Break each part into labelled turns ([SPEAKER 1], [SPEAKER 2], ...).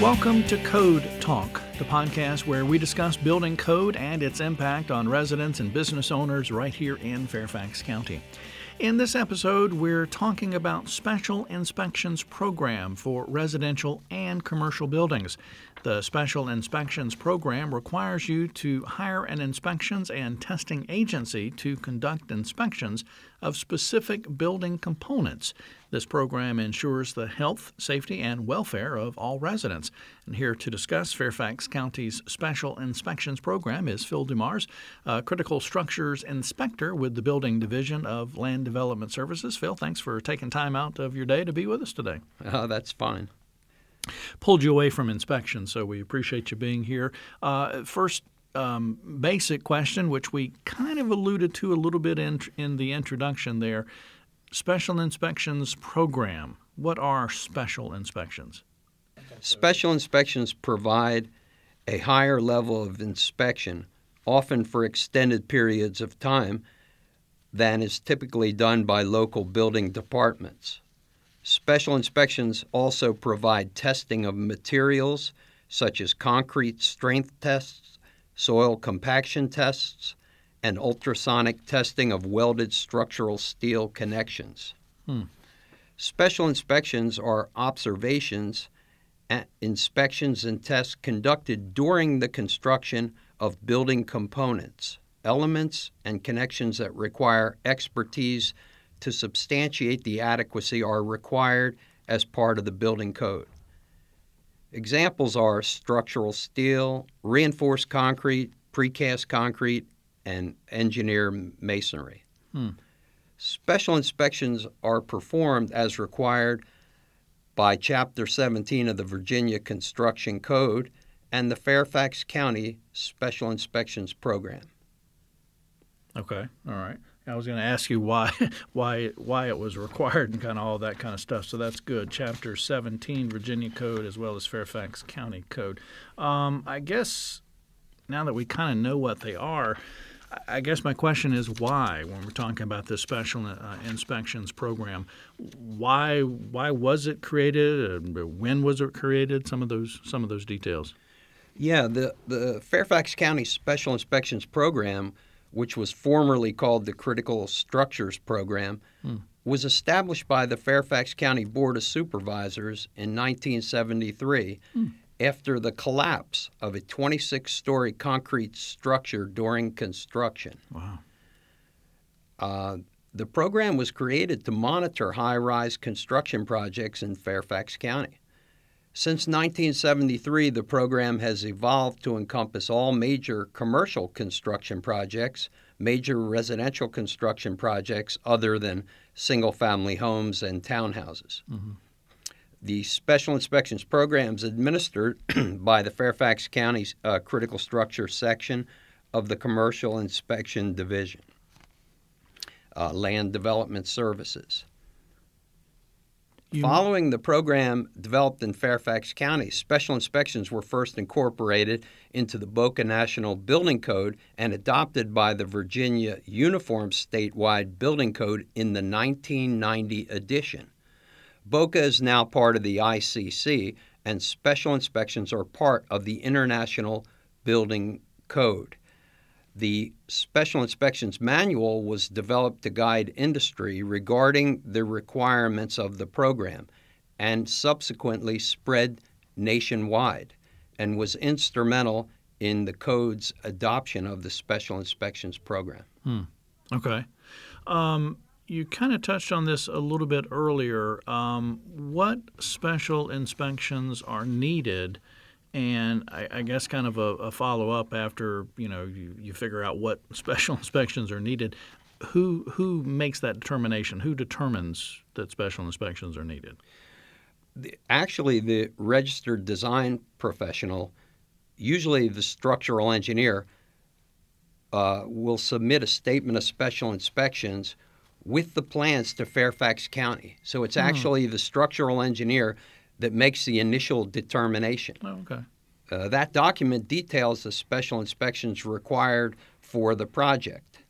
[SPEAKER 1] Welcome to Code Talk, the podcast where we discuss building code and its impact on residents and business owners right here in Fairfax County. In this episode, we're talking about Special Inspections Program for residential and commercial buildings. The Special Inspections Program requires you to hire an inspections and testing agency to conduct inspections of specific building components. This program ensures the health, safety, and welfare of all residents. And here to discuss Fairfax County's Special Inspections Program is Phil Dumars, critical structures inspector with the Building Division of Land Development Services. Phil, thanks for taking time out of your day to be with us today.
[SPEAKER 2] Oh, that's fine
[SPEAKER 1] pulled you away from inspection, so we appreciate you being here. Uh, first, um, basic question, which we kind of alluded to a little bit in, in the introduction there. Special inspections program. What are special inspections?
[SPEAKER 2] Special inspections provide a higher level of inspection, often for extended periods of time, than is typically done by local building departments. Special inspections also provide testing of materials such as concrete strength tests, soil compaction tests, and ultrasonic testing of welded structural steel connections. Hmm. Special inspections are observations, inspections, and tests conducted during the construction of building components, elements, and connections that require expertise to substantiate the adequacy are required as part of the building code. Examples are structural steel, reinforced concrete, precast concrete, and engineer masonry. Hmm. Special inspections are performed as required by Chapter 17 of the Virginia Construction Code and the Fairfax County Special Inspections Program.
[SPEAKER 1] Okay, all right. I was going to ask you why, why, why it was required and kind of all that kind of stuff. So that's good. Chapter 17, Virginia Code, as well as Fairfax County Code. Um, I guess now that we kind of know what they are, I guess my question is why, when we're talking about this special uh, inspections program, why why was it created? When was it created? Some of those some of those details.
[SPEAKER 2] Yeah, the the Fairfax County Special Inspections Program which was formerly called the Critical Structures Program, hmm. was established by the Fairfax County Board of Supervisors in 1973 hmm. after the collapse of a 26 story concrete structure during construction.
[SPEAKER 1] Wow.
[SPEAKER 2] Uh, the program was created to monitor high rise construction projects in Fairfax County. Since 1973, the program has evolved to encompass all major commercial construction projects, major residential construction projects other than single family homes and townhouses. Mm-hmm. The Special Inspections Program is administered by the Fairfax County uh, Critical Structure Section of the Commercial Inspection Division, uh, Land Development Services. You... Following the program developed in Fairfax County, special inspections were first incorporated into the BOCA National Building Code and adopted by the Virginia Uniform Statewide Building Code in the 1990 edition. BOCA is now part of the ICC, and special inspections are part of the International Building Code. The Special Inspections Manual was developed to guide industry regarding the requirements of the program and subsequently spread nationwide and was instrumental in the code's adoption of the Special Inspections Program.
[SPEAKER 1] Hmm. Okay. Um, you kind of touched on this a little bit earlier. Um, what special inspections are needed and I, I, guess kind of a, a follow up after you know you, you figure out what special inspections are needed. Who who makes that determination? Who determines that special inspections are needed?
[SPEAKER 2] Actually, the registered design professional, usually the structural engineer, uh, will submit a statement of special inspections with the plans to Fairfax County. So it's hmm. actually the structural engineer that makes the initial determination.
[SPEAKER 1] Oh, okay.
[SPEAKER 2] Uh, that document details the special inspections required for the project.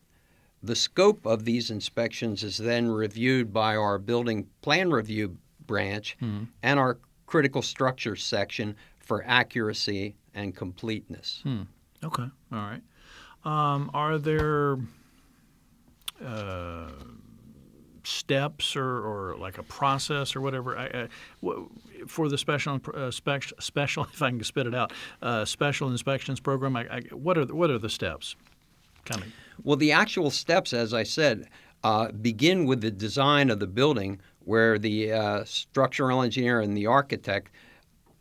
[SPEAKER 2] The scope of these inspections is then reviewed by our building plan review branch mm-hmm. and our critical structures section for accuracy and completeness.
[SPEAKER 1] Hmm. Okay. All right. Um, are there uh, steps or, or like a process or whatever I, I, for the special uh, spec- special if I can spit it out uh, special inspections program? I, what are the, what are the steps? Kind of.
[SPEAKER 2] Well, the actual steps, as I said, uh, begin with the design of the building, where the uh, structural engineer and the architect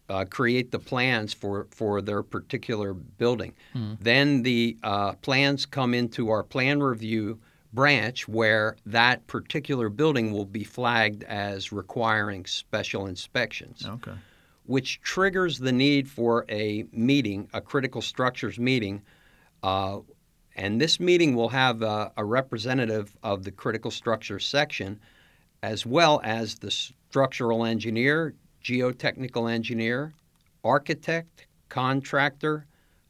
[SPEAKER 2] uh, create the plans for, for their particular building. Mm. Then the uh, plans come into our plan review branch where that particular building will be flagged as requiring special inspections.
[SPEAKER 1] Okay.
[SPEAKER 2] Which triggers the need for a meeting, a critical structures meeting. Uh, and this meeting will have a, a representative of the critical structure section, as well as the structural engineer, geotechnical engineer, architect, contractor,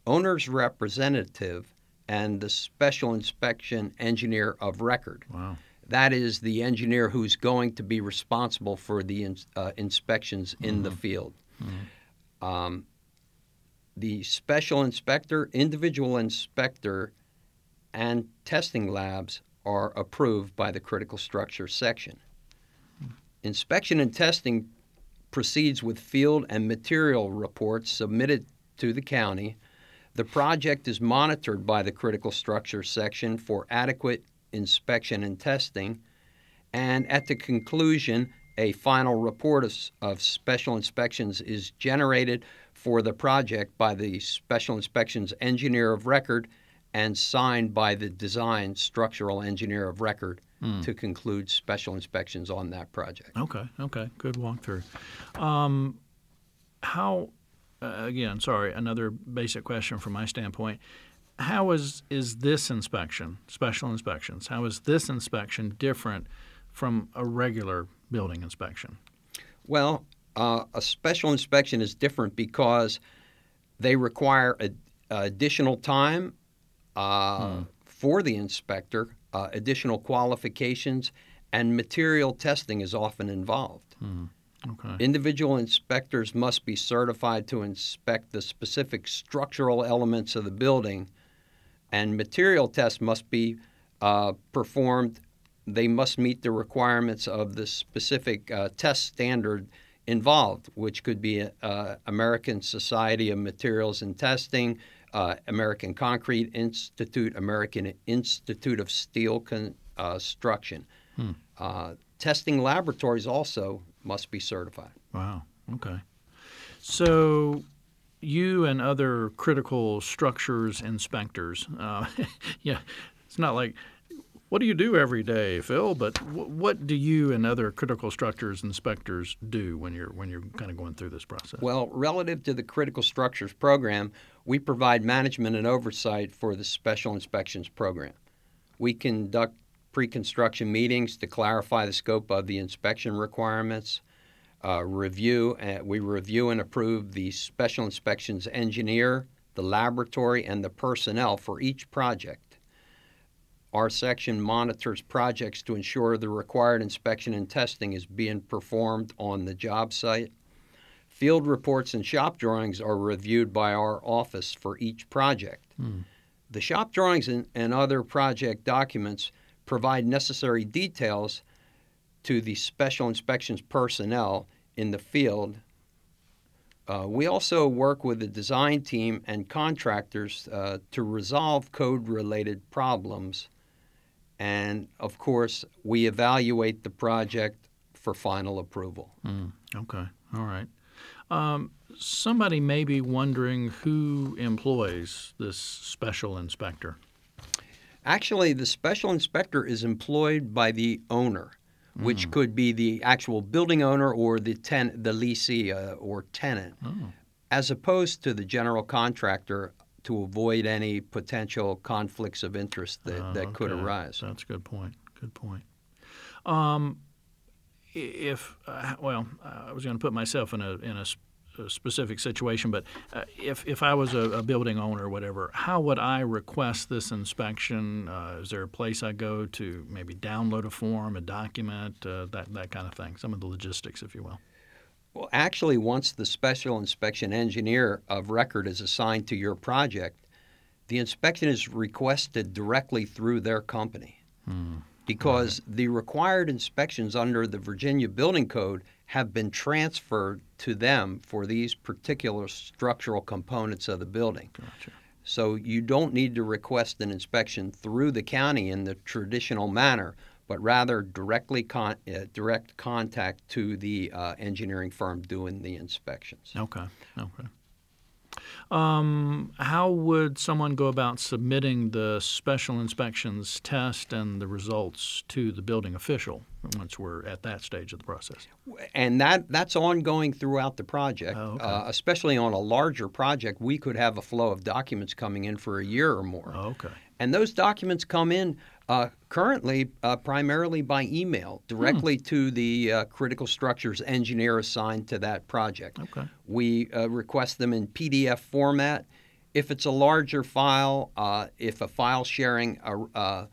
[SPEAKER 2] owner's representative, and the special inspection engineer of record.
[SPEAKER 1] Wow.
[SPEAKER 2] That is the engineer who's going to be responsible for the in, uh, inspections in mm-hmm. the field. Mm-hmm. Um, the special inspector, individual inspector, and testing labs are approved by the critical structure section. Inspection and testing proceeds with field and material reports submitted to the county the project is monitored by the critical structure section for adequate inspection and testing, and at the conclusion, a final report of, of, special inspections is generated for the project by the special inspections engineer of record and signed by the design structural engineer of record mm. to conclude special inspections on that project.
[SPEAKER 1] Okay, okay, good walkthrough. Um, how uh, again, sorry, another basic question from my standpoint. How is is this inspection, special inspections? How is this inspection different from a regular building inspection?
[SPEAKER 2] Well, uh, a special inspection is different because they require a, additional time uh, hmm. for the inspector, uh, additional qualifications, and material testing is often involved.
[SPEAKER 1] Hmm. Okay.
[SPEAKER 2] Individual inspectors must be certified to inspect the specific structural elements of the building, and material tests must be uh, performed. They must meet the requirements of the specific uh, test standard involved, which could be uh, American Society of Materials and Testing, uh, American Concrete Institute, American Institute of Steel Construction. Hmm. Uh, testing laboratories also must be certified.
[SPEAKER 1] Wow. Okay. So you and other critical structures inspectors, uh, yeah, it's not like what do you do every day, Phil? But w- what do you and other critical structures inspectors do when you're when you're kind of going through this process?
[SPEAKER 2] Well, relative to the critical structures program, we provide management and oversight for the special inspections program. We conduct pre-construction meetings to clarify the scope of the inspection requirements. Uh, review, uh, we review and approve the special inspections engineer, the laboratory, and the personnel for each project. Our section monitors projects to ensure the required inspection and testing is being performed on the job site. Field reports and shop drawings are reviewed by our office for each project. Hmm. The shop drawings and, and other project documents provide necessary details to the special inspections personnel in the field. Uh, we also work with the design team and contractors uh, to resolve code related problems. And of course, we evaluate the project for final approval.
[SPEAKER 1] Mm, okay, all right. Um, somebody may be wondering who employs this special inspector.
[SPEAKER 2] Actually, the special inspector is employed by the owner, mm. which could be the actual building owner or the ten, the leasee uh, or tenant, oh. as opposed to the general contractor to avoid any potential conflicts of interest that, uh, that okay. could arise.
[SPEAKER 1] That's a good point. Good point. Um, if uh, well, I was going to put myself in a in a specific situation, but uh, if, if I was a, a, building owner or whatever, how would I request this inspection? Uh, is there a place I go to maybe download a form, a document, uh, that, that kind of thing? Some of the logistics, if you will.
[SPEAKER 2] Well, actually, once the special inspection engineer of record is assigned to your project, the inspection is requested directly through their company.
[SPEAKER 1] Hmm.
[SPEAKER 2] Because the required inspections under the Virginia Building Code have been transferred to them for these particular structural components of the building.
[SPEAKER 1] Gotcha.
[SPEAKER 2] So you don't need to request an inspection through the county in the traditional manner, but rather directly con- uh, direct contact to the uh, engineering firm doing the inspections.
[SPEAKER 1] Okay. Okay. Um, how would someone go about submitting the special inspections test and the results to the building official once we're at that stage of the process?
[SPEAKER 2] And that that's ongoing throughout the project,
[SPEAKER 1] Oh, okay.
[SPEAKER 2] uh, especially on a larger project. We could have a flow of documents coming in for a year or more.
[SPEAKER 1] Oh, okay.
[SPEAKER 2] And those documents come in uh, currently uh, primarily by email directly to the uh, critical structures engineer assigned to that project.
[SPEAKER 1] Okay.
[SPEAKER 2] We uh, request them in PDF format. If it's a larger file, uh, if a file sharing uh, uh,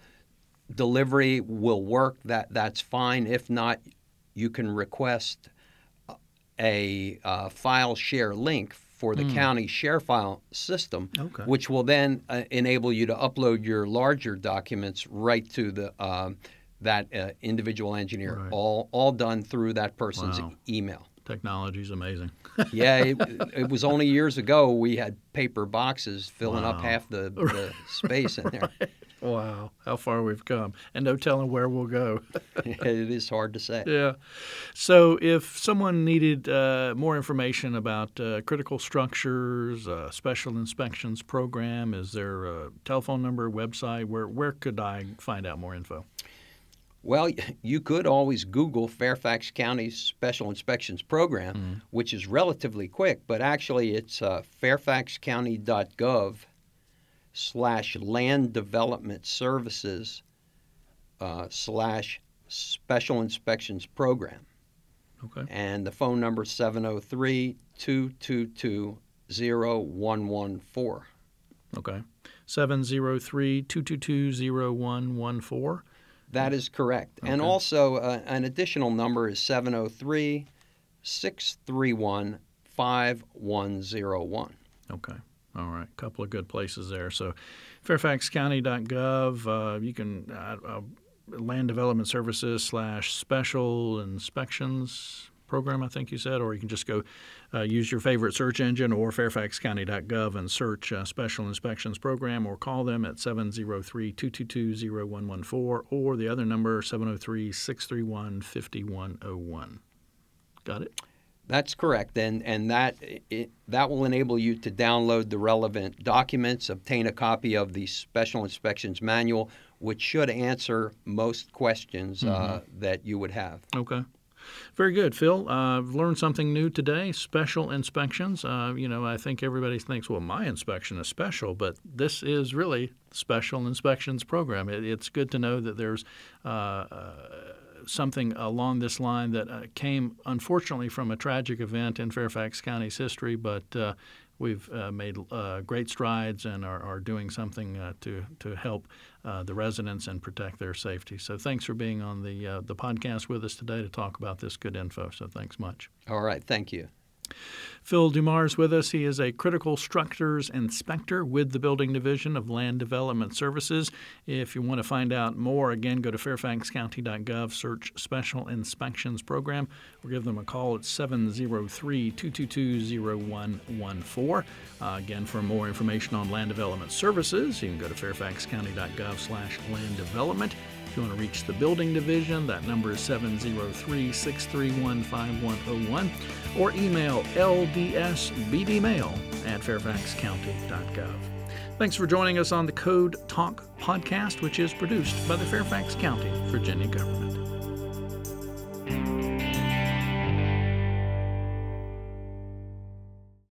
[SPEAKER 2] delivery will work, that that's fine. If not, you can request a uh, file share link for the county share file system,
[SPEAKER 1] Okay.
[SPEAKER 2] which will then uh, enable you to upload your larger documents right to the um, that uh, individual engineer.
[SPEAKER 1] Right.
[SPEAKER 2] All all done through that person's
[SPEAKER 1] Wow.
[SPEAKER 2] email.
[SPEAKER 1] Technology's amazing.
[SPEAKER 2] Yeah, it, it was only years ago we had paper boxes filling up half the, the space in there.
[SPEAKER 1] Wow, how far we've come, and no telling where we'll go.
[SPEAKER 2] it is hard to say.
[SPEAKER 1] yeah. So, if someone needed uh, more information about uh, critical structures, uh, special inspections program, is there a telephone number, website? Where where could I find out more info?
[SPEAKER 2] Well, you could always Google Fairfax County's Special Inspections Program,
[SPEAKER 1] Mm-hmm.
[SPEAKER 2] which is relatively quick, but actually it's uh, fairfaxcounty.gov slash land development services uh, slash special inspections program.
[SPEAKER 1] Okay.
[SPEAKER 2] And the phone number is 703 222 0114.
[SPEAKER 1] Okay. 703-222-0114.
[SPEAKER 2] That is correct. And also, uh, an additional number is 703 631 5101.
[SPEAKER 1] Okay. All right. A couple of good places there. So, fairfaxcounty.gov. Uh, you can uh, uh, land development services slash special inspections program. I think you said, or you can just go uh, use your favorite search engine or fairfaxcounty.gov and search uh, special inspections program, or call them at 703-222-0114 or the other number 703-631-5101. Got it.
[SPEAKER 2] That's correct, and and that it, that will enable you to download the relevant documents, obtain a copy of the Special Inspections Manual, which should answer most questions uh, that you would have.
[SPEAKER 1] Okay. Very good, Phil. Uh, I've learned something new today. Special inspections. Uh, you know, I think everybody thinks, well, my inspection is special, but this is really special inspections program. It, it's good to know that there's uh, uh, something along this line that uh, came, unfortunately, from a tragic event in Fairfax County's history, but uh, we've uh, made uh, great strides and are, are doing something uh, to to help the residents and protect their safety. So thanks for being on the the podcast with us today to talk about this good info. So thanks much.
[SPEAKER 2] All right, thank you.
[SPEAKER 1] Phil Dumars is with us. He is a critical structures inspector with the Building Division of Land Development Services. If you want to find out more, again, go to fairfaxcounty.gov, search Special Inspections Program, or give them a call at 703 222 0114. Uh, Again, for more information on land development services, you can go to fairfaxcounty.gov slash land development. If you want to reach the building division, that number is 703 631 5101 or email ldsbdmail at fairfaxcounty.gov. Thanks for joining us on the Code Talk podcast, which is produced by the Fairfax County, Virginia government.